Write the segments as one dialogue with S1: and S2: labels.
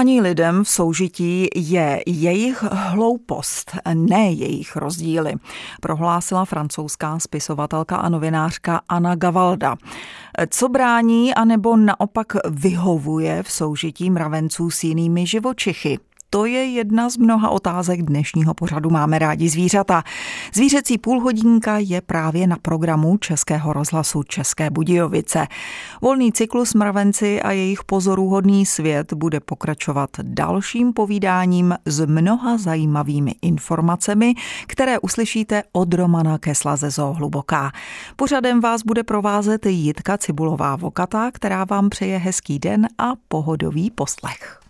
S1: brání lidem v soužití je jejich hloupost, ne jejich rozdíly, prohlásila francouzská spisovatelka a novinářka Anna Gavalda. Co brání anebo naopak vyhovuje v soužití mravenců s jinými živočichy? To je jedna z mnoha otázek dnešního pořadu Máme rádi zvířata. Zvířecí půlhodinka je právě na programu Českého rozhlasu České Budějovice. Volný cyklus mravenci a jejich pozoruhodný svět bude pokračovat dalším povídáním s mnoha zajímavými informacemi, které uslyšíte od Romana Kesla ze Zoo Hluboká. Pořadem vás bude provázet Jitka Cibulová Vokata, která vám přeje hezký den a pohodový poslech.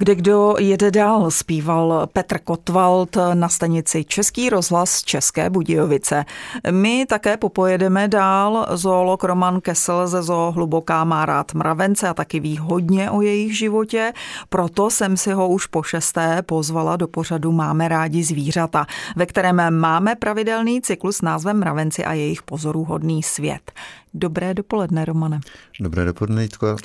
S1: Kde kdo jede dál, zpíval Petr Kotwald na stanici Český rozhlas České Budějovice. My také popojedeme dál. Zoolog Roman Kessel ze Zoo Hluboká má rád mravence a taky ví hodně o jejich životě. Proto jsem si ho už po šesté pozvala do pořadu Máme rádi zvířata, ve kterém máme pravidelný cyklus s názvem Mravenci a jejich pozoruhodný svět. Dobré dopoledne, Romane.
S2: Dobré dopoledne, Jitko.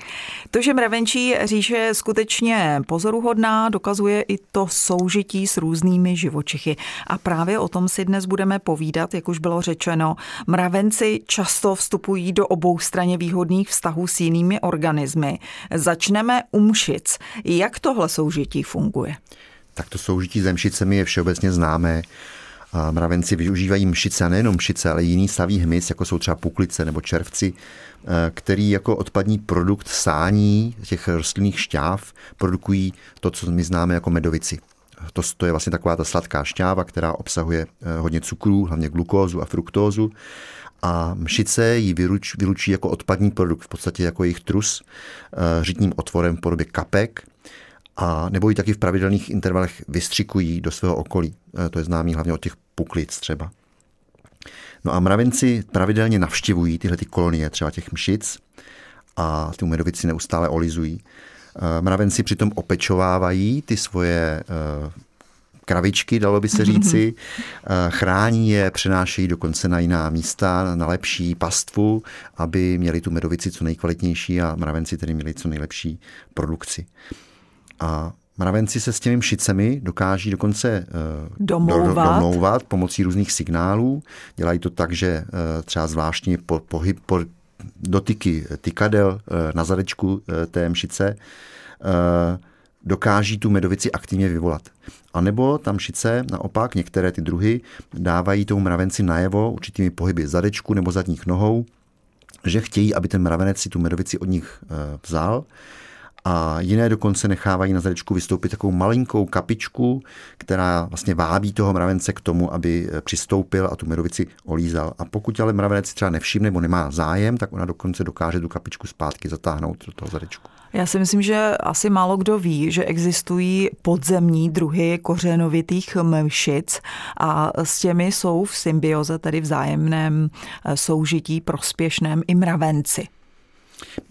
S1: To, že mravenčí říše je skutečně pozoruhodná, dokazuje i to soužití s různými živočichy. A právě o tom si dnes budeme povídat, jak už bylo řečeno. Mravenci často vstupují do obou straně výhodných vztahů s jinými organismy. Začneme u mšic. Jak tohle soužití funguje?
S2: Tak to soužití s mšicemi je všeobecně známé. Mravenci využívají mšice, a nejenom mšice, ale jiný staví hmyz, jako jsou třeba puklice nebo červci, eh, který jako odpadní produkt sání těch rostlinných šťáv produkují to, co my známe jako medovici. To, to je vlastně taková ta sladká šťáva, která obsahuje eh, hodně cukrů, hlavně glukózu a fruktózu. A mšice ji vylučí, vylučí jako odpadní produkt, v podstatě jako jejich trus, eh, řitním otvorem v podobě kapek a nebo ji taky v pravidelných intervalech vystřikují do svého okolí. To je známý hlavně od těch puklic třeba. No a mravenci pravidelně navštěvují tyhle ty kolonie, třeba těch mšic a tu medovici neustále olizují. Eh, mravenci přitom opečovávají ty svoje eh, kravičky, dalo by se říci, eh, chrání je, přenášejí dokonce na jiná místa, na lepší pastvu, aby měli tu medovici co nejkvalitnější a mravenci tedy měli co nejlepší produkci. A Mravenci se s těmi mšicemi dokáží dokonce eh,
S1: domlouvat.
S2: Do, domlouvat pomocí různých signálů. Dělají to tak, že eh, třeba zvláštní po, pohyb, po, dotyky tykadel eh, na zadečku té mšice dokáží tu medovici aktivně vyvolat. A nebo tam mšice, naopak, některé ty druhy dávají tomu mravenci najevo určitými pohyby zadečku nebo zadních nohou, že chtějí, aby ten mravenec si tu medovici od nich vzal a jiné dokonce nechávají na zadečku vystoupit takovou malinkou kapičku, která vlastně vábí toho mravence k tomu, aby eh, přistoupil a tu medovici olízal. A pokud ale mravenec třeba nevšimne nebo nemá zájem, tak ona dokonce dokáže tu kapičku zpátky zatáhnout do toho zadečku.
S1: Já si myslím, že asi málo kdo ví, že existují podzemní druhy kořenovitých mšic a s těmi jsou v symbioze, tedy vzájemném eh, soužití prospěšném i mravenci.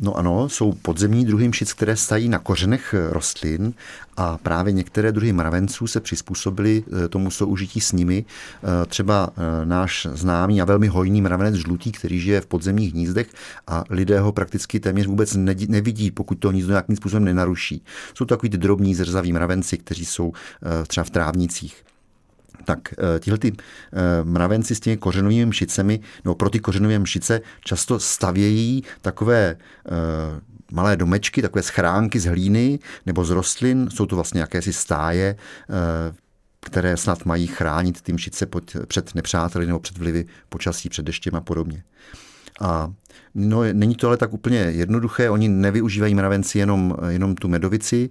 S2: No ano, jsou podzemní druhy mšic, které stají na kořenech rostlin a právě některé druhy mravenců se přizpůsobily eh, tomu soužití s nimi. Eh, třeba eh, náš známý a velmi hojný mravenec žlutý, který žije v podzemních hnízdech a lidé ho prakticky téměř vůbec nevidí, pokud to hnízdo nějakým způsobem nenaruší. Jsou to takový ty drobní zrzaví mravenci, kteří jsou třeba v trávnicích tak eh, tihle ty eh, mravenci s těmi kořenovými mšicemi, no pro ty kořenové mšice často stavějí takové eh, malé domečky, takové schránky z hlíny nebo z rostlin. Jsou to vlastně jakési stáje, které snad mají chránit ty mšice před nepřáteli nebo před vlivy počasí, před deštěm a podobně. A no, není to ale tak úplně jednoduché. Oni nevyužívají mravenci jenom, jenom tu medovici,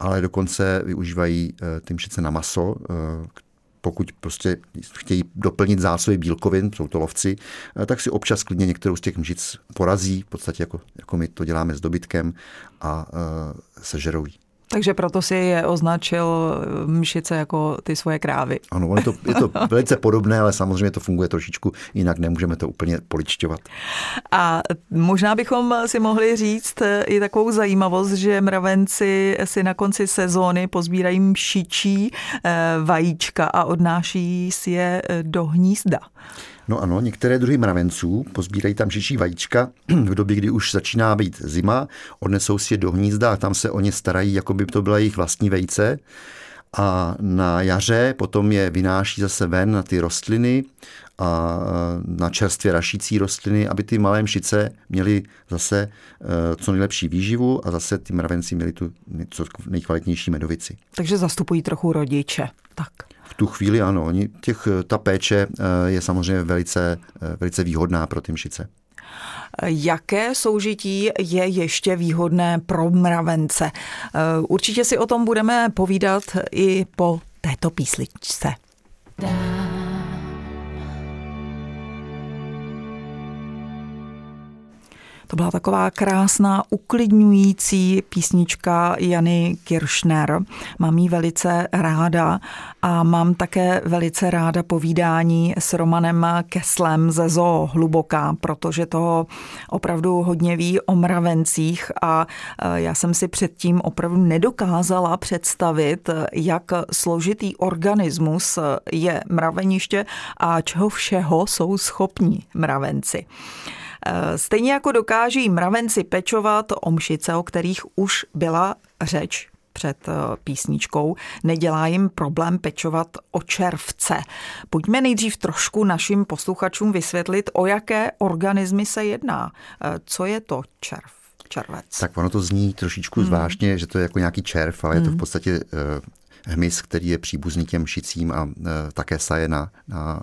S2: ale dokonce využívají ty mšice na maso, pokud prostě chtějí doplnit zásoby bílkovin, jsou to lovci, eh, tak si občas klidně některou z těch mžic porazí, v podstatě jako, jako my to děláme s dobytkem a uh, sežerou
S1: takže proto si je označil eh, mšice jako ty svoje krávy.
S2: Ano, je to, je to velice podobné, ale samozřejmě to funguje trošičku jinak, nemůžeme to úplně poličťovat.
S1: A možná bychom si mohli říct eh, i takovou zajímavost, že mravenci si na konci sezóny pozbírají mšičí eh, vajíčka a odnáší si je do hnízda.
S2: No ano, některé druhy mravenců pozbírají tam žičí vajíčka v době, kdy už začíná být zima, odnesou si je do hnízda a tam se o ně starají, jako by to byla jejich vlastní vejce a na jaře potom je vynáší zase ven na ty rostliny a na čerstvě rašící rostliny, aby ty malé mšice měly zase e, co nejlepší výživu a zase ty mravenci měli tu nejkvalitnější medovici.
S1: Takže zastupují trochu rodiče. Tak.
S2: V tu chvíli ano. Těch, ta péče e, je samozřejmě velice, e, velice výhodná pro ty mšice.
S1: Jaké soužití je ještě výhodné pro mravence? Určitě si o tom budeme povídat i po této písličce. Dá. To byla taková krásná, uklidňující písnička Jany Kiršner. Mám ji velice ráda a mám také velice ráda povídání s Romanem Keslem ze Zoo Hluboká, protože toho opravdu hodně ví o mravencích a e, já jsem si předtím opravdu nedokázala představit, jak složitý organismus je mraveniště a čeho všeho jsou schopní mravenci. Eh, stejně jako dokáží mravenci pečovat o mšice, o kterých už byla řeč před eh, písničkou, nedělá jim problém pečovat o červce. Pojďme nejdřív trošku našim posluchačům vysvětlit, o jaké organismy se jedná. Eh, co je to červ? Červec.
S2: Tak ono to zní trošičku hmm. zvláštně, že to je jako nějaký červ, ale hmm. je to v hmm. podstatě hmyz, který je příbuzný těm šicím a také saje na, na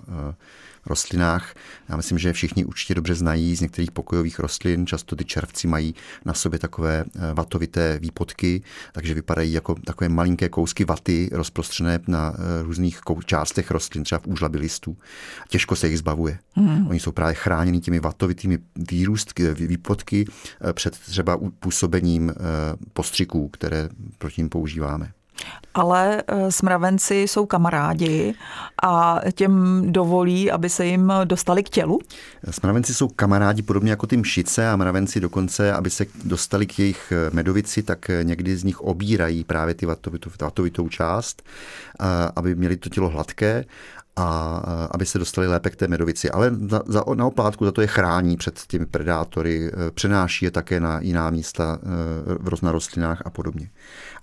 S2: rostlinách. Já myslím, že všichni určitě dobře znají z některých pokojových rostlin. Často ty červci mají na sobě takové eh, vatovité výpotky, takže vypadají jako takové malinké kousky vaty rozprostřené na eh, různých částech rostlin, třeba v úžlabi listů. Těžko se jich zbavuje. Hmm. Oni jsou právě chráněni těmi vatovitými výrůstky, výpotky eh, před třeba působením postřiků, které proti ním používáme
S1: ale eh, smravenci jsou kamarádi a těm dovolí, aby se jim dostali k tělu?
S2: Smravenci jsou kamarádi podobně jako ty mšice a mravenci dokonce, aby se dostali k jejich eh, medovici, tak eh, někdy z nich obírají právě ty vatovitou, vatovitou část, aby měli to tělo hladké a aby se dostali lépe k té medovici. Ale za, za, na oplátku za to je chrání před těmi predátory, přenáší je také na jiná místa v rostlinách a podobně.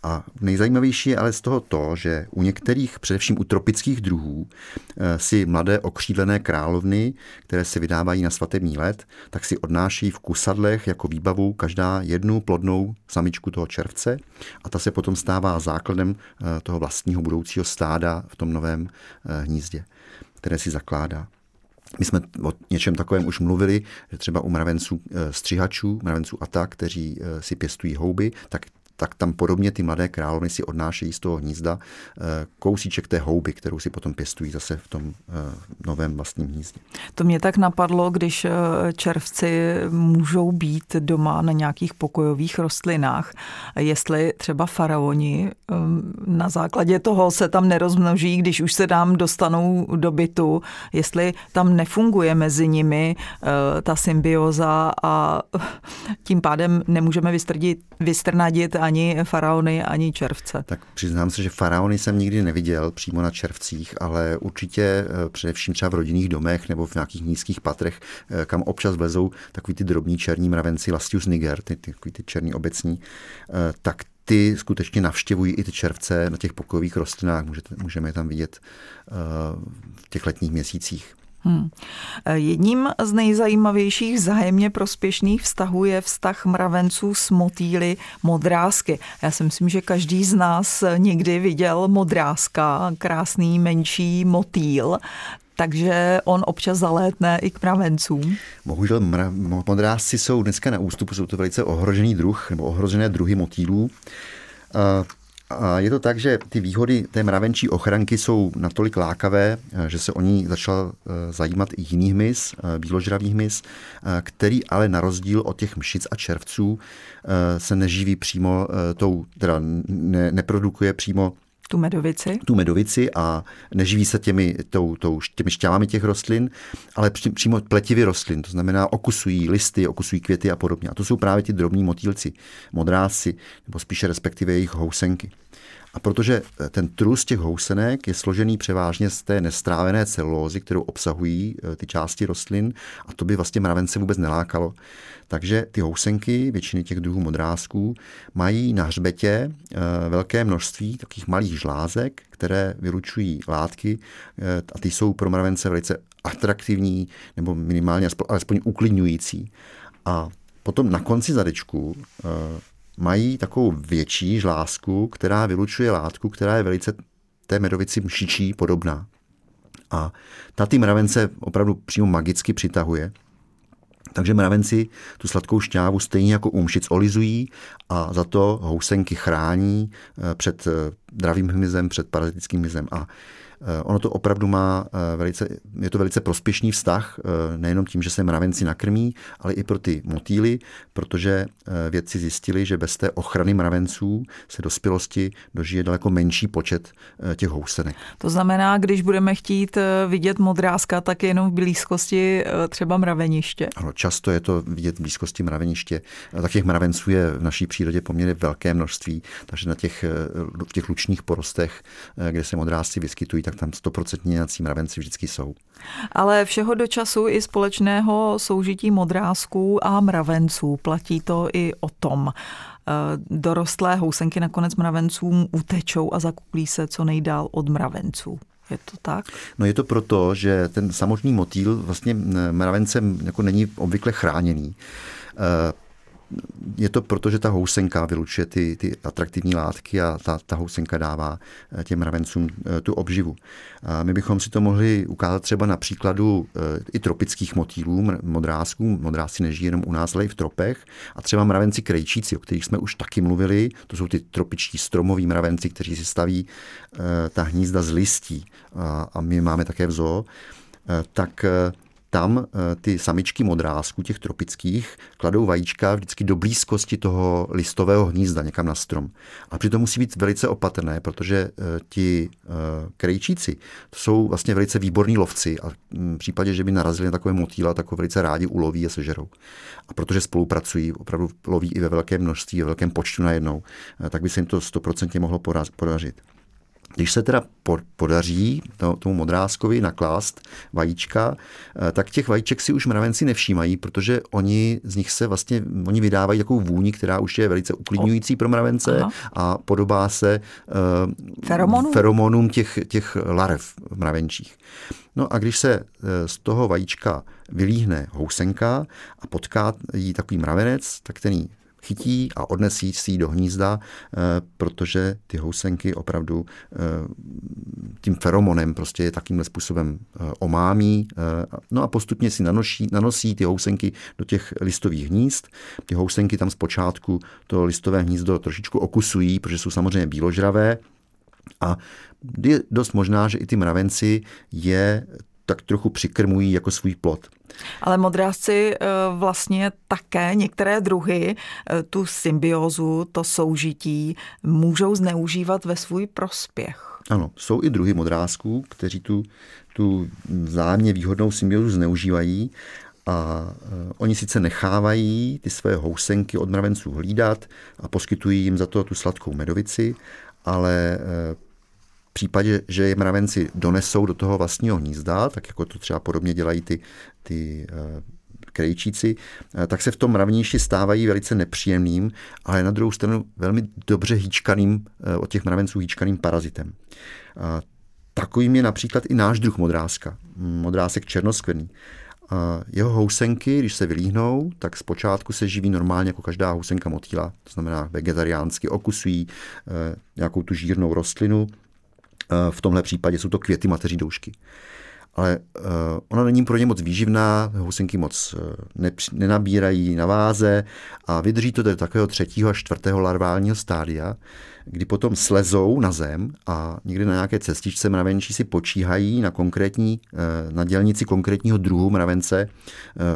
S2: A nejzajímavější je ale z toho to, že u některých, především u tropických druhů, eh, si mladé okřídlené královny, které se vydávají na svatební let, tak si odnáší v kusadlech jako výbavu každá jednu plodnou samičku toho červce a ta se potom stává základem eh, toho vlastního budoucího stáda v tom novém eh, hnízdě, které si zakládá. My jsme o něčem takovém už mluvili, že třeba u mravenců střihačů, mravenců ata, kteří si pěstují houby, tak tak tam podobně ty mladé královny si odnášejí z toho hnízda eh, kousíček té houby, kterou si potom pěstují zase v tom eh, novém vlastním hnízdě.
S1: To mě tak napadlo, když eh, červci můžou být doma na nějakých pokojových rostlinách, jestli třeba faraoni na základě toho se tam nerozmnoží, když už se tam dostanou do bytu, jestli tam nefunguje mezi nimi ta symbioza a tím pádem nemůžeme vystrdit, vystrnadit ani faraony, ani červce.
S2: Tak přiznám se, že faraony jsem nikdy neviděl přímo na červcích, ale určitě eh, především třeba v rodinných domech nebo v nějakých nízkých patrech, eh, kam občas vlezou takový ty drobní černí mravenci, Lastius niger, ty, ty, ty černí obecní, eh, tak ty skutečně navštěvují i ty červce na těch pokojových rostlinách. Můžete, můžeme je tam vidět v těch letních měsících. Hmm.
S1: Jedním z nejzajímavějších zájemně prospěšných vztahů je vztah mravenců s motýly modrázky. Já si myslím, že každý z nás někdy viděl modrázka, krásný menší motýl, takže on občas zalétne i k mravencům.
S2: Bohužel mra- modrázci jsou dneska na ústupu, jsou to velice ohrožený druh, nebo ohrožené druhy motýlů. A je to tak, že ty výhody té mravenčí ochranky jsou natolik lákavé, eh, že se o ní začal eh, zajímat i jiný hmyz, eh, bíložravý hmyz, který ale na rozdíl od těch mšic a červců se neživí přímo tou, teda ne, neprodukuje přímo
S1: tu medovici?
S2: Tu medovici a neživí se těmi, tou, tou, těmi šťávami těch rostlin, ale při, přímo pletivy rostlin, to znamená okusují listy, okusují květy a podobně. A to jsou právě ti drobní motýlci, modráci, nebo spíše respektive jejich housenky. A protože ten trus těch housenek je složený převážně z té nestrávené celulózy, kterou obsahují ty části rostlin, a to by vlastně mravence vůbec nelákalo. Takže ty housenky, většiny těch druhů modrázků, mají na hřbetě velké množství takových malých žlázek, které vylučují látky a ty jsou pro mravence velice atraktivní nebo minimálně alespoň uklidňující. A potom na konci zadečku eh, mají takovou větší žlázku, která vylučuje látku, která je velice té medovici mšičí podobná. A ta ty mravence opravdu přímo magicky přitahuje. Takže mravenci tu sladkou šťávu stejně jako u mšic olizují a za to housenky chrání eh, před eh, dravým hmyzem, před parazitickým hmyzem. A ono to opravdu má eh, velice, je to velice prospěšný vztah, eh, nejenom tím, že se mravenci nakrmí, ale i pro ty motýly, protože vědci zjistili, že bez té ochrany mravenců se dospělosti dožije daleko menší počet těch housenek.
S1: To znamená, když budeme chtít vidět modrázka, tak jenom v blízkosti třeba mraveniště.
S2: Ano, často je to vidět v blízkosti mraveniště. Tak těch mravenců je v naší přírodě poměrně velké množství, takže na těch, v těch lučních porostech, kde se modrázci vyskytují, tak tam stoprocentně nějací mravenci vždycky jsou.
S1: Ale všeho do času i společného soužití modrázků a mravenců. Platí to i o tom. Eh, dorostlé housenky nakonec mravencům utečou a zakuklí se co nejdál od mravenců. Je to tak?
S2: No je to proto, že ten samotný motýl vlastně mravencem jako není obvykle chráněný eh, je to proto, že ta housenka vylučuje ty, ty atraktivní látky a ta, ta housenka dává eh, těm mravencům eh, tu obživu. A my bychom si to mohli ukázat třeba na příkladu eh, i tropických motýlů, modrázků. Modrázci nežijí jenom u nás, ale i v tropech. A třeba mravenci krejčíci, o kterých jsme už taky mluvili, to jsou ty tropičtí stromoví mravenci, kteří si staví ta hnízda z listí. A, a my máme také v zoo. Tak tam eh, ty samičky modrázků, těch tropických, kladou vajíčka vždycky do blízkosti toho listového hnízda, někam na strom. A přitom musí být velice opatrné, protože eh, ti eh, krejčíci to jsou vlastně velice výborní lovci a v případě, že by narazili na takové motýla, tak ho velice rádi uloví a sežerou. A protože spolupracují, opravdu loví i ve velkém množství, ve velkém počtu najednou, tak by se jim to stoprocentně mohlo podařit. Když se teda podaří tomu modrázkovi naklást vajíčka, eh, tak těch vajíček si už mravenci nevšímají, protože oni z nich se vlastně, oni vydávají takovou vůni, která už je velice uklidňující pro mravence Aha. a podobá se
S1: uh, feromonům,
S2: feromonům těch, těch larev mravenčích. No a když se eh, z toho vajíčka vylíhne housenka a potká jí takový mravenec, tak ten jí chytí a odnesí si do hnízda, eh, protože ty housenky opravdu eh, tím feromonem prostě je takýmhle způsobem eh, omámí. No a postupně si nanoší, nanosí ty housenky do těch listových hnízd. Ty housenky tam zpočátku to listové hnízdo trošičku okusují, protože jsou samozřejmě bíložravé, a je dost možná, že i ty mravenci je tak trochu přikrmují jako svůj plot.
S1: Ale modrázci eh, vlastně také některé druhy eh, tu symbiózu, to soužití můžou zneužívat ve svůj prospěch.
S2: Ano, jsou i druhy modrázků, kteří tu, tu vzájemně výhodnou symbiózu zneužívají a uh, oni sice nechávají ty své housenky od mravenců hlídat a poskytují jim za to tu sladkou medovici, ale případě, že je mravenci donesou do toho vlastního hnízda, tak jako to třeba podobně dělají ty, ty uh, krejčíci, uh, tak se v tom mraveništi stávají velice nepříjemným, ale na druhou stranu velmi dobře hýčkaným, uh, od těch mravenců hýčkaným parazitem. Takovým je například i náš druh modrázka, modrázek černoskvrný. Jeho housenky, když se vylíhnou, tak zpočátku se živí normálně jako každá housenka motýla, to znamená vegetariánsky, okusují nějakou tu žírnou rostlinu, Eh, v tomhle případě jsou to květy mateří doušky. Ale uh, ona není pro ně moc výživná, housenky moc nepři, nenabírají na váze a vydrží to do takového třetího a čtvrtého larválního stádia, kdy potom slezou na zem a někdy na nějaké cestičce mravenčí si počíhají na konkrétní, na dělnici konkrétního druhu mravence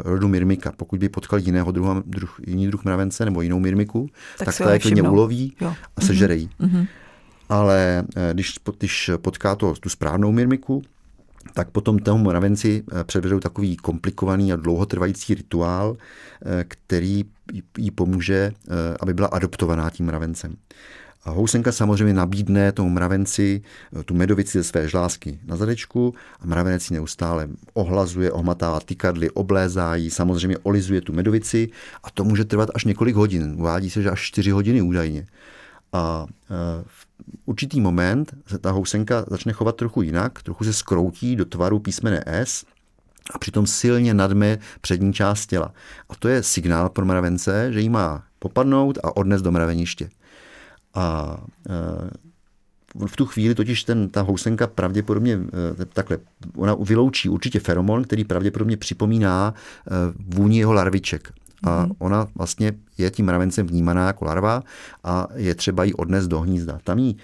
S2: rodu mirmika. Pokud by potkal jiného druhu, druh, jiný druh mravence nebo jinou mirmiku, tak, tak ta je klidně uloví jo. a sežerejí. Mm-hmm ale eh, když, když potká to, tu správnou mirmiku, tak potom tomu mravenci eh, předvedou takový komplikovaný a dlouhotrvající rituál, eh, který jí pomůže, aby byla adoptovaná tím mravencem. A housenka samozřejmě nabídne tomu mravenci tu medovici ze své žlásky na zadečku a mravenec ji neustále ohlazuje, ohmatává tykadly, oblézá ji, samozřejmě olizuje tu medovici a to může trvat až několik hodin. Uvádí se, že až 4 hodiny údajně. A v určitý moment se ta housenka začne chovat trochu jinak, trochu se skroutí do tvaru písmene S a přitom silně nadme přední část těla. A to je signál pro mravence, že jí má popadnout a odnes do mraveniště. A e, v tu chvíli totiž ten, ta housenka pravděpodobně e, takhle, ona vyloučí určitě feromon, který pravděpodobně připomíná e, vůni jeho larviček. A mhm. ona vlastně je tím mravencem vnímaná jako larva a je třeba ji odnes do hnízda. Tam jí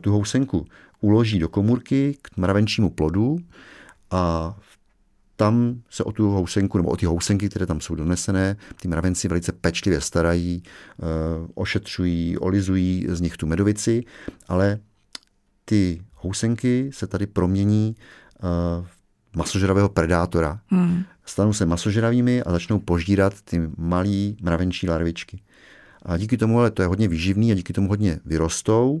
S2: tu housenku uloží do komůrky k mravenčímu plodu a tam se o tu housenku, nebo o ty housenky, které tam jsou donesené, ty mravenci velice pečlivě starají, eh, ošetřují, olizují z nich tu medovici, ale ty housenky se tady promění eh, v masožravého predátora. Hmm. Stanou se masožravými a začnou požírat ty malé mravenčí larvičky. A díky tomu, ale to je hodně výživný a díky tomu hodně vyrostou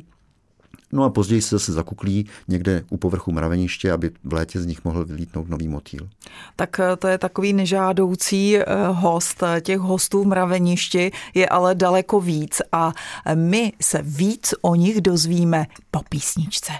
S2: No a později se zase zakuklí někde u povrchu mraveniště, aby v létě z nich mohl vylítnout nový motýl.
S1: Tak eh, to je takový nežádoucí eh, host. Těch hostů v mraveništi je ale daleko víc a my se víc o nich dozvíme po písničce.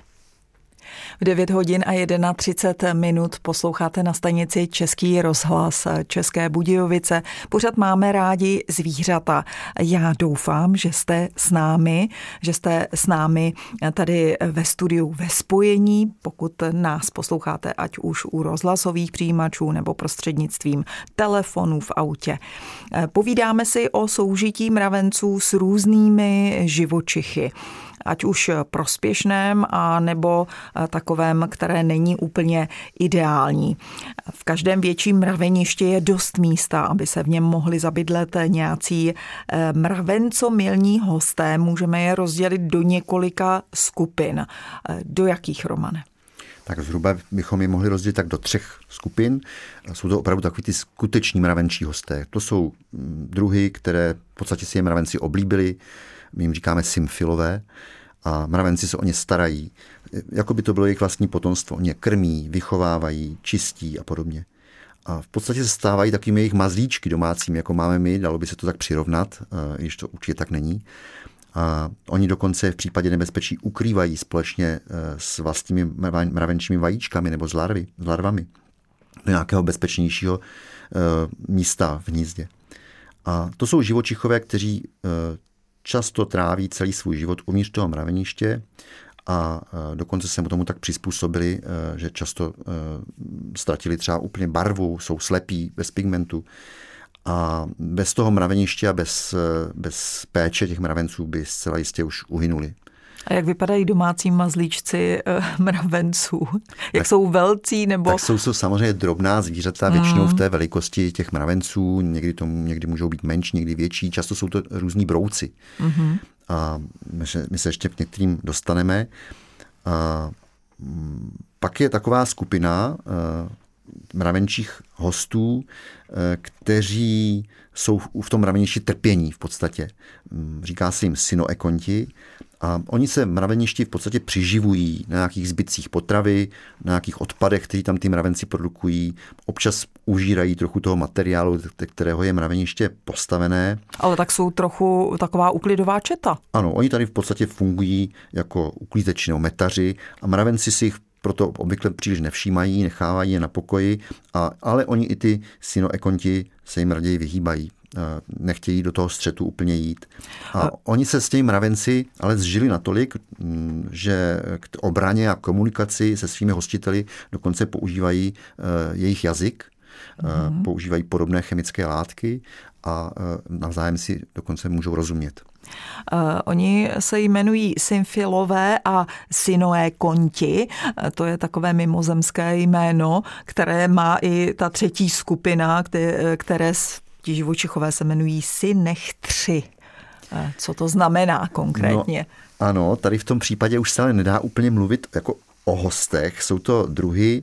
S1: V 9 hodin a 31 minut posloucháte na stanici Český rozhlas České Budějovice. Pořád máme rádi zvířata. Já doufám, že jste s námi, že jste s námi tady ve studiu ve spojení, pokud nás posloucháte ať už u rozhlasových přijímačů nebo prostřednictvím telefonů v autě. Povídáme si o soužití mravenců s různými živočichy ať už prospěšném a nebo eh, takovém, které není úplně ideální. V každém větším mraveništi je dost místa, aby se v něm mohli zabydlet nějací eh, mravencomilní hosté. Můžeme je rozdělit do několika skupin. Eh, do jakých, Romane?
S2: tak zhruba bychom je mohli rozdělit tak do třech skupin. Jsou to opravdu takový ty skuteční mravenčí hosté. To jsou mm, druhy, které v podstatě si je mravenci oblíbili, my jim říkáme symfilové a mravenci se o ně starají, jako by to bylo jejich vlastní potomstvo. Oni je krmí, vychovávají, čistí a podobně. A v podstatě se stávají takovými jejich mazlíčky domácími, jako máme my, dalo by se to tak přirovnat, eh, když to určitě tak není. A oni dokonce v případě nebezpečí ukrývají společně eh, s vlastními mravenčími vajíčkami nebo s, larvy, s larvami do nějakého bezpečnějšího eh, místa v hnízdě. A to jsou živočichové, kteří často tráví celý svůj život uvnitř toho mraveniště a e, dokonce se mu tomu tak přizpůsobili, e, že často e, ztratili třeba úplně barvu, jsou slepí, bez pigmentu. A bez toho mraveniště a bez, bez péče těch mravenců by zcela jistě už uhynuli.
S1: A jak vypadají domácí mazlíčci uh, mravenců? Jak tak, jsou velcí nebo...
S2: Tak jsou to samozřejmě drobná zvířata, většinou v té velikosti těch mravenců, někdy, to, někdy můžou být menší, někdy větší, často jsou to různí brouci. Mm-hmm. A my se, my se ještě k některým dostaneme. A, mm, pak je taková skupina uh, mravenčích hostů, uh, kteří jsou v tom mraveništi trpění v podstatě. Mm, říká se jim synoekonti a oni se mraveništi v podstatě přiživují na nějakých zbytcích potravy, na nějakých odpadech, které tam ty mravenci produkují. Občas užírají trochu toho materiálu, kterého je mraveniště postavené.
S1: Ale tak jsou trochu taková uklidová četa.
S2: Ano, oni tady v podstatě fungují jako uklízeči nebo metaři a mravenci si jich proto obvykle příliš nevšímají, nechávají je na pokoji, a, ale oni i ty synoekonti se jim raději vyhýbají nechtějí do toho střetu úplně jít. A oni se s těmi mravenci ale zžili natolik, mm, že k obraně a komunikaci se svými hostiteli dokonce používají e, jejich jazyk, mm-hmm. používají podobné chemické látky a navzájem si dokonce můžou rozumět.
S1: Oni se jmenují symfilové a synoé konti. To je takové mimozemské jméno, které má i ta třetí skupina, které, které Ti živočichové se jmenují synechtři. Co to znamená konkrétně?
S2: No, ano, tady v tom případě už se ale nedá úplně mluvit jako o hostech. Jsou to druhy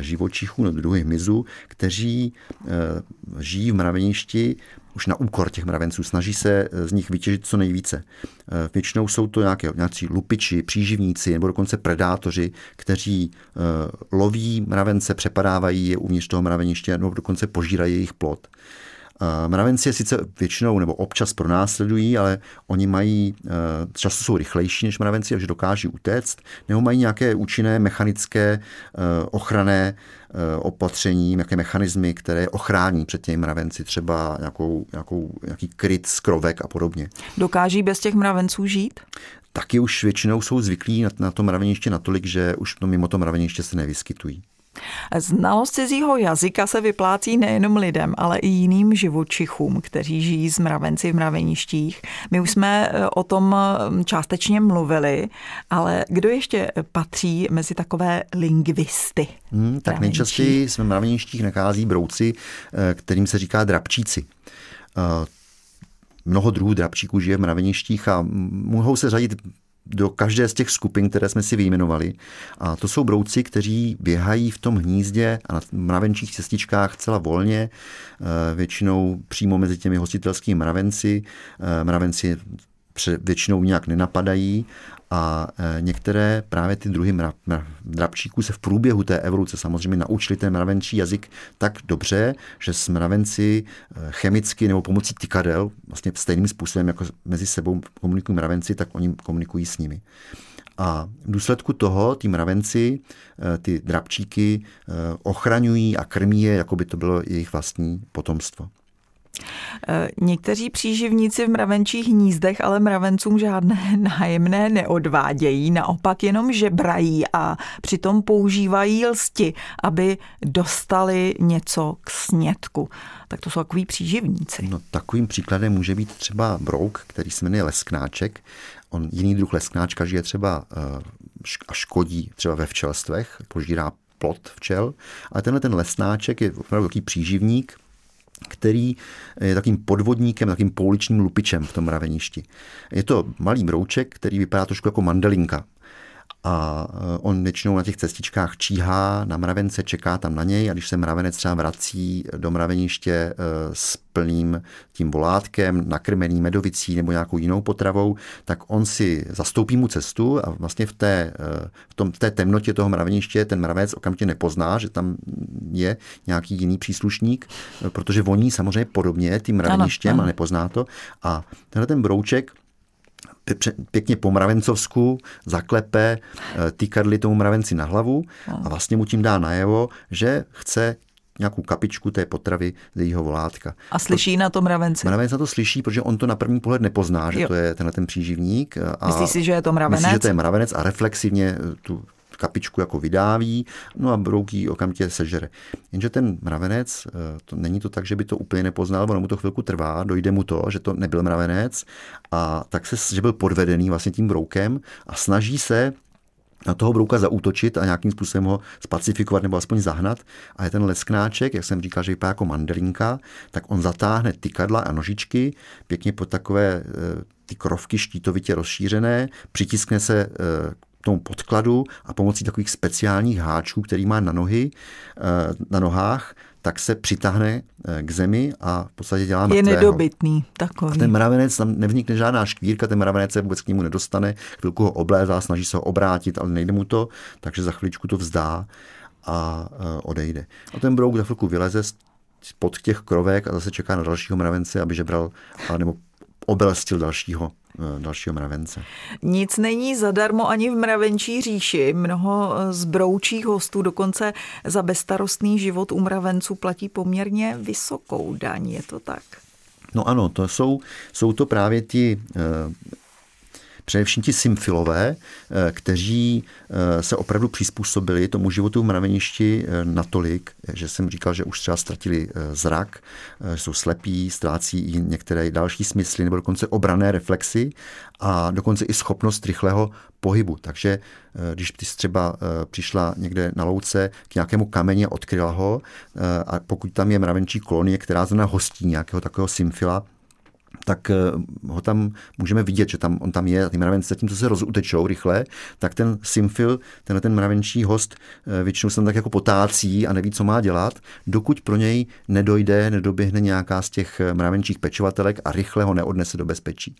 S2: živočichů nebo druhy hmyzu, kteří žijí v mraveništi už na úkor těch mravenců, snaží se z nich vytěžit co nejvíce. Většinou jsou to nějaké, nějací lupiči, příživníci nebo dokonce predátoři, kteří loví mravence, přepadávají je uvnitř toho mraveniště nebo dokonce požírají jejich plod. Mravenci je sice většinou nebo občas pronásledují, ale oni mají, eh, často jsou rychlejší než mravenci, takže dokáží utéct, nebo mají nějaké účinné mechanické eh, ochranné eh, opatření, nějaké mechanismy, které ochrání před těmi mravenci, třeba nějakou, nějakou, nějaký kryt z krovek a podobně.
S1: Dokáží bez těch mravenců žít?
S2: Taky už většinou jsou zvyklí na, na to mraveniště natolik, že už no, mimo to mraveniště se nevyskytují.
S1: Znalost cizího jazyka se vyplácí nejenom lidem, ale i jiným živočichům, kteří žijí z mravenci v mraveništích. My už jsme eh, o tom eh, částečně mluvili, ale kdo ještě patří mezi takové lingvisty?
S2: Hmm, tak nejčastěji jsme v mraveništích nachází brouci, eh, kterým se říká drabčíci mnoho druhů drabčíků žije v mraveništích a mohou se řadit do každé z těch skupin, které jsme si vyjmenovali. A to jsou brouci, kteří běhají v tom hnízdě a na mravenčích cestičkách celá volně, eh, většinou přímo mezi těmi hostitelskými mravenci. Eh, mravenci většinou nějak nenapadají a e, některé právě ty druhy mra, mra, mravčíků se v průběhu té evoluce samozřejmě naučili ten mravenčí jazyk tak dobře, že s mravenci e, chemicky nebo pomocí tykadel, vlastně stejným způsobem, jako mezi sebou komunikují mravenci, tak oni komunikují s nimi. A v důsledku toho ty mravenci, e, ty drabčíky ochraňují a krmí je, jako by to bylo jejich vlastní potomstvo.
S1: Eh, někteří příživníci v mravenčích hnízdech ale mravencům žádné nájemné neodvádějí, naopak jenom žebrají a přitom používají lsti, aby dostali něco k snědku. Tak to jsou takový příživníci.
S2: No, takovým příkladem může být třeba brouk, který se jmenuje lesknáček. On jiný druh lesknáčka žije třeba eh, a škodí třeba ve včelstvech, požírá plot včel, ale tenhle ten lesnáček je opravdu takový příživník, který je takým podvodníkem, takým pouličním lupičem v tom mraveništi. Je to malý brouček, který vypadá trošku jako mandelinka a eh, on většinou na těch cestičkách číhá na mravence, čeká tam na něj a když se mravenec třeba vrací do mraveniště eh, s plným tím volátkem, nakrmený medovicí nebo nějakou jinou potravou, tak on si zastoupí mu cestu a vlastně v té, eh, v tom, v té temnotě toho mraveniště ten mravec okamžitě nepozná, že tam je nějaký jiný příslušník, protože voní samozřejmě podobně tím mraveništěm ano, ano. a nepozná to. A tenhle ten brouček pěkně po mravencovsku zaklepe eh, ty kadly tomu mravenci na hlavu a vlastně mu tím dá najevo, že chce nějakou kapičku té potravy z jejího volátka.
S1: A slyší na to mravenci?
S2: Mravenec na to slyší, protože on to na první pohled nepozná, že jo. to je tenhle ten příživník.
S1: A Myslí si, že je to mravenec?
S2: Myslí, že to je mravenec a reflexivně tu kapičku jako vydáví, no a brouký okamžitě sežere. Jenže ten mravenec, eh, to není to tak, že by to úplně nepoznal, ono mu to chvilku trvá, dojde mu to, že to nebyl mravenec a tak se, že byl podvedený vlastně tím broukem a snaží se na toho brouka zaútočit a nějakým způsobem ho spacifikovat nebo aspoň zahnat. A je ten lesknáček, jak jsem říkal, že vypadá jako mandelinka, tak on zatáhne tykadla a nožičky pěkně pod takové eh, ty krovky štítovitě rozšířené, přitiskne se eh, tomu podkladu a pomocí takových speciálních háčků, který má na nohy, eh, na nohách, tak se přitáhne eh, k zemi a v podstatě dělá
S1: mrtvého. Je nedobytný takový.
S2: A ten mravenec, tam nevznikne žádná škvírka, ten mravenec se vůbec k němu nedostane, chvilku ho oblézá, snaží se ho obrátit, ale nejde mu to, takže za chvíličku to vzdá a eh, odejde. A ten brouk za chvilku vyleze pod těch krovek a zase čeká na dalšího mravence, aby žebral nebo obelestil dalšího Eh, dalšího mravence.
S1: Nic není zadarmo ani v mravenčí říši. Mnoho eh, zbroučích hostů dokonce za bezstarostný život u mravenců platí poměrně vysokou daň. Je to tak?
S2: No ano, to jsou, jsou to právě ti eh, především ti symfilové, eh, kteří eh, se opravdu přizpůsobili tomu životu v mraveništi eh, natolik, že jsem říkal, že už třeba ztratili zrak, jsou slepí, ztrácí i některé další smysly nebo dokonce obrané reflexy a dokonce i schopnost rychlého pohybu. Takže když ty třeba přišla někde na louce k nějakému kameni a odkryla ho a pokud tam je mravenčí kolonie, která zrovna hostí nějakého takového symfila, tak ho tam můžeme vidět, že tam on tam je, ty mravenci zatímco se rozutečou rychle, tak ten symfil, tenhle ten mravenčí host většinou se tam tak jako potácí a neví, co má dělat, dokud pro něj nedojde, nedoběhne nějaká z těch mravenčích pečovatelek a rychle ho neodnese do bezpečí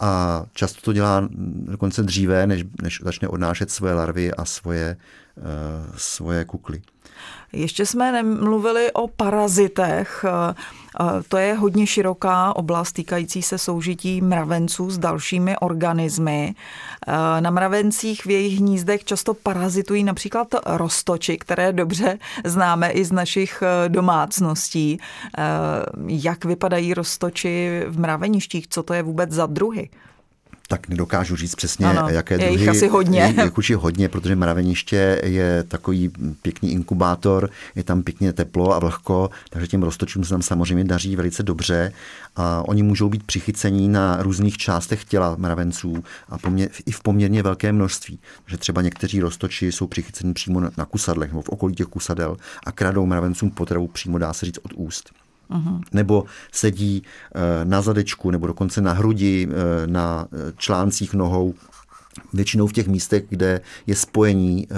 S2: a často to dělá dokonce dříve, než, než začne odnášet svoje larvy a svoje, uh, svoje kukly.
S1: Ještě jsme nemluvili o parazitech. To je hodně široká oblast týkající se soužití mravenců s dalšími organismy. Na mravencích v jejich hnízdech často parazitují například roztoči, které dobře známe i z našich domácností. Jak vypadají roztoči v mraveništích? Co to je vůbec za druhy?
S2: Tak nedokážu říct přesně, ano, jaké
S1: je
S2: druhy.
S1: asi hodně.
S2: Je, je hodně, protože mraveniště je takový pěkný inkubátor, je tam pěkně teplo a vlhko, takže těm roztočům se tam samozřejmě daří velice dobře a oni můžou být přichycení na různých částech těla mravenců a poměr, i v poměrně velké množství. Že třeba někteří roztoči jsou přichyceni přímo na, na kusadlech nebo v okolí těch kusadel a kradou mravencům potravu přímo, dá se říct, od úst. Uhum. nebo sedí eh, na zadečku nebo dokonce na hrudi, eh, na eh, článcích nohou, většinou v těch místech, kde je spojení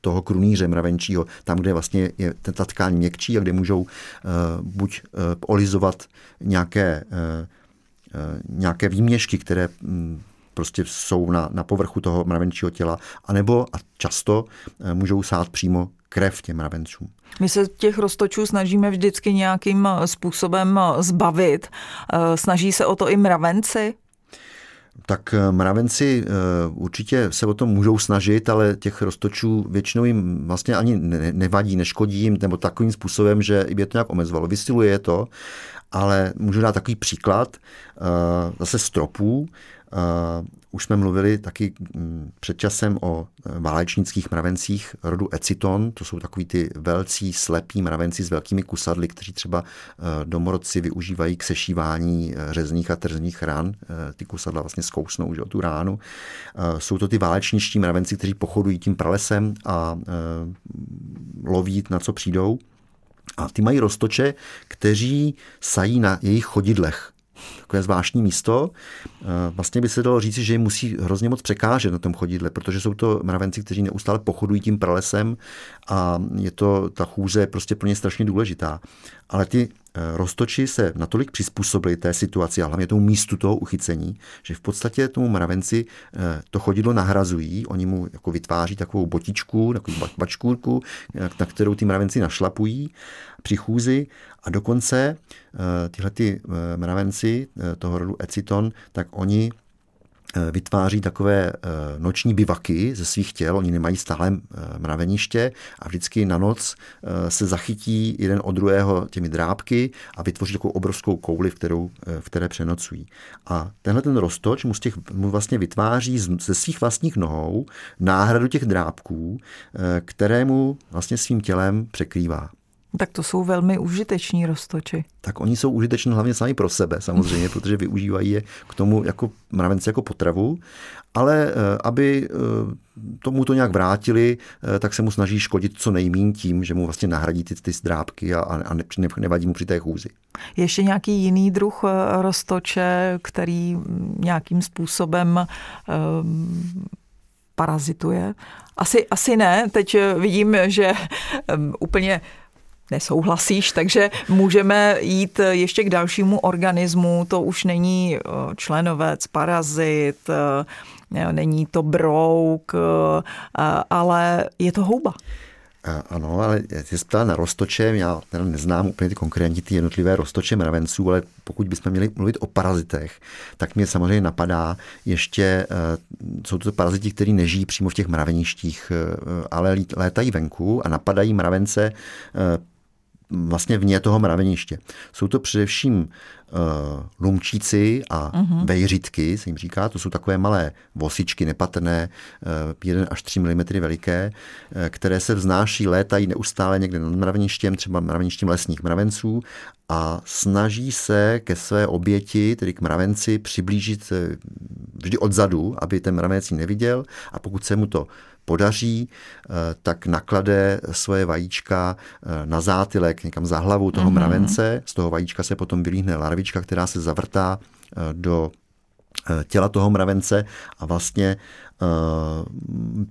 S2: toho krunýře mravenčího, tam, kde vlastně je ta tkáň měkčí a kde můžou buď olizovat nějaké, nějaké výměšky, které hm, prostě jsou na, na povrchu toho mravenčího těla, anebo a často můžou sát přímo krev těm mravencům.
S1: My se těch roztočů snažíme vždycky nějakým eh, způsobem eh, zbavit. Eh, snaží se o to i mravenci?
S2: Tak mravenci určitě se o to můžou snažit, ale těch roztočů většinou jim vlastně ani nevadí, neškodí jim, nebo takovým způsobem, že je to nějak omezovalo. Vysiluje to, ale můžu dát takový příklad zase stropů. Už jsme mluvili taky mm, před časem o e, válečnických mravencích rodu Eciton. To jsou takový ty velcí, slepí mravenci s velkými kusadly, kteří třeba e, domorodci využívají k sešívání e, řezných a trzních ran. Ty kusadla vlastně zkousnou že, tu ránu. Jsou to ty válečničtí mravenci, kteří pochodují tím pralesem a loví, na co přijdou. A ty mají roztoče, kteří sají na jejich chodidlech takové zvláštní místo. Eh, vlastně by se dalo říct, že jim musí hrozně moc překážet na tom chodidle, protože jsou to mravenci, kteří neustále pochodují tím pralesem a je to, ta chůze prostě pro ně strašně důležitá. Ale ty eh, roztoči se natolik přizpůsobili té situaci a hlavně tomu místu toho uchycení, že v podstatě tomu mravenci eh, to chodidlo nahrazují, oni mu jako vytváří takovou botičku, takovou bačkůrku, na kterou ty mravenci našlapují při chůzi a dokonce tyhle ty mravenci toho rodu Eciton, tak oni vytváří takové noční bivaky ze svých těl. Oni nemají stále mraveniště a vždycky na noc se zachytí jeden od druhého těmi drábky a vytvoří takovou obrovskou kouli, v, kterou, v které přenocují. A tenhle ten roztoč mu, z těch, mu vlastně vytváří ze svých vlastních nohou náhradu těch drábků, kterému vlastně svým tělem překrývá.
S1: Tak to jsou velmi užiteční roztoči.
S2: Tak oni jsou užiteční hlavně sami pro sebe samozřejmě, protože využívají je k tomu jako mravenci jako potravu, ale eh, aby eh, tomu to nějak vrátili, eh, tak se mu snaží škodit co nejmín tím, že mu vlastně nahradí ty, ty zdrábky a, a ne, nevadí mu při té chůzi.
S1: Ještě nějaký jiný druh roztoče, který nějakým způsobem um, parazituje? Asi, asi ne. Teď vidím, že um, úplně nesouhlasíš, takže můžeme jít ještě k dalšímu organismu. To už není eh, členovec, parazit, eh, není to brouk, eh, ale je to houba.
S2: Ano, ale jsi ptala na roztoče, já teda neznám úplně ty konkrétní ty jednotlivé roztoče mravenců, ale pokud bychom měli mluvit o parazitech, tak mě samozřejmě napadá ještě, jsou to paraziti, kteří nežijí přímo v těch mraveništích, ale létají venku a napadají mravence vlastně vně toho mraveniště. Jsou to především uh, lumčíci a uh-huh. vejřitky, se jim říká. To jsou takové malé vosičky nepatrné, uh, 1 až 3 mm veliké, uh, které se vznáší, létají neustále někde nad mraveništěm, třeba mraveništěm lesních mravenců a snaží se ke své oběti, tedy k mravenci, přiblížit vždy odzadu, aby ten mravenec ji neviděl a pokud se mu to podaří, tak naklade svoje vajíčka na zátylek, někam za hlavu toho mm-hmm. mravence. Z toho vajíčka se potom vylíhne larvička, která se zavrtá do těla toho mravence a vlastně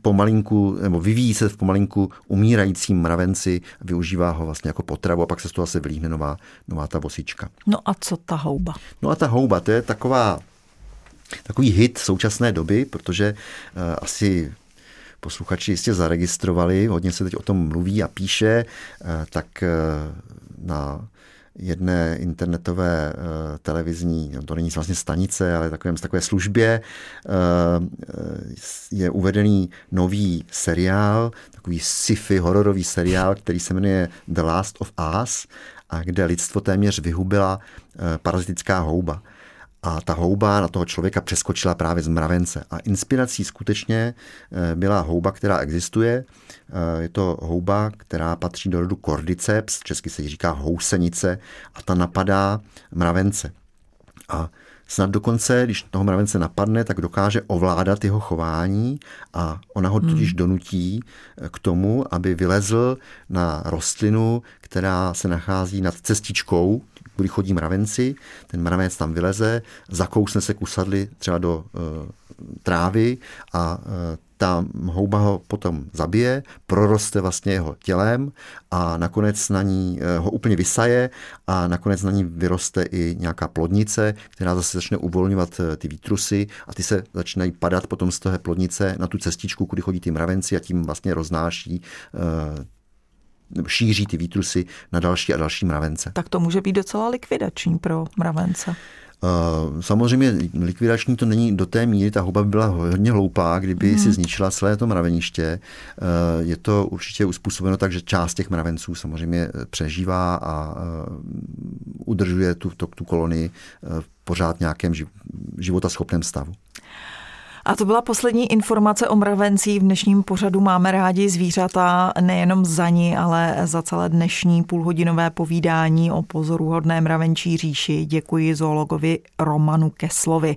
S2: pomalinku, nebo vyvíjí se v pomalinku umírajícím mravenci, využívá ho vlastně jako potravu a pak se z toho se vylíhne nová, nová ta vosička.
S1: No a co ta houba?
S2: No a ta houba, to je taková, takový hit současné doby, protože asi posluchači jistě zaregistrovali, hodně se teď o tom mluví a píše, uh, tak uh, na jedné internetové uh, televizní, no to není vlastně stanice, ale takovém, takové službě je uvedený nový seriál, takový sci-fi hororový seriál, který se jmenuje The Last of Us a kde lidstvo téměř vyhubila parazitická houba. A ta houba na toho člověka přeskočila právě z mravence. A inspirací skutečně byla houba, která existuje. Je to houba, která patří do rodu Cordyceps, česky se říká housenice, a ta napadá mravence. A snad dokonce, když toho mravence napadne, tak dokáže ovládat jeho chování a ona ho hmm. donutí k tomu, aby vylezl na rostlinu, která se nachází nad cestičkou, kudy chodí mravenci, ten mravenec tam vyleze, zakousne se kusadly třeba do e, trávy a e, ta houba ho potom zabije, proroste vlastně jeho tělem a nakonec na ní eh, ho úplně vysaje a nakonec na ní vyroste i nějaká plodnice, která zase začne uvolňovat eh, ty výtrusy a ty se začínají padat potom z toho plodnice na tu cestičku, kudy chodí ty mravenci a tím vlastně roznáší eh, šíří ty výtrusy na další a další mravence.
S1: Tak to může být docela likvidační pro mravence.
S2: Eh, samozřejmě likvidační to není do té míry, ta houba by byla hodně hloupá, kdyby hmm. si zničila celé to mraveniště. Eh, je to určitě uspůsobeno tak, že část těch mravenců samozřejmě přežívá a eh, udržuje tu, tu, tu kolonii v pořád nějakém životaschopném stavu.
S1: A to byla poslední informace o mravencí. V dnešním pořadu máme rádi zvířata nejenom za ní, ale za celé dnešní půlhodinové povídání o pozoruhodné mravenčí říši. Děkuji zoologovi Romanu Keslovi.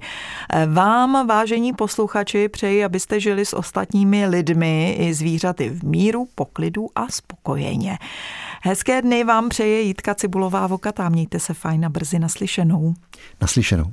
S1: Vám, vážení posluchači, přeji, abyste žili s ostatními lidmi i zvířaty v míru, poklidu a spokojeně. Hezké dny vám přeje Jitka Cibulová Vokatá. Mějte se fajn a brzy naslyšenou.
S2: Naslyšenou.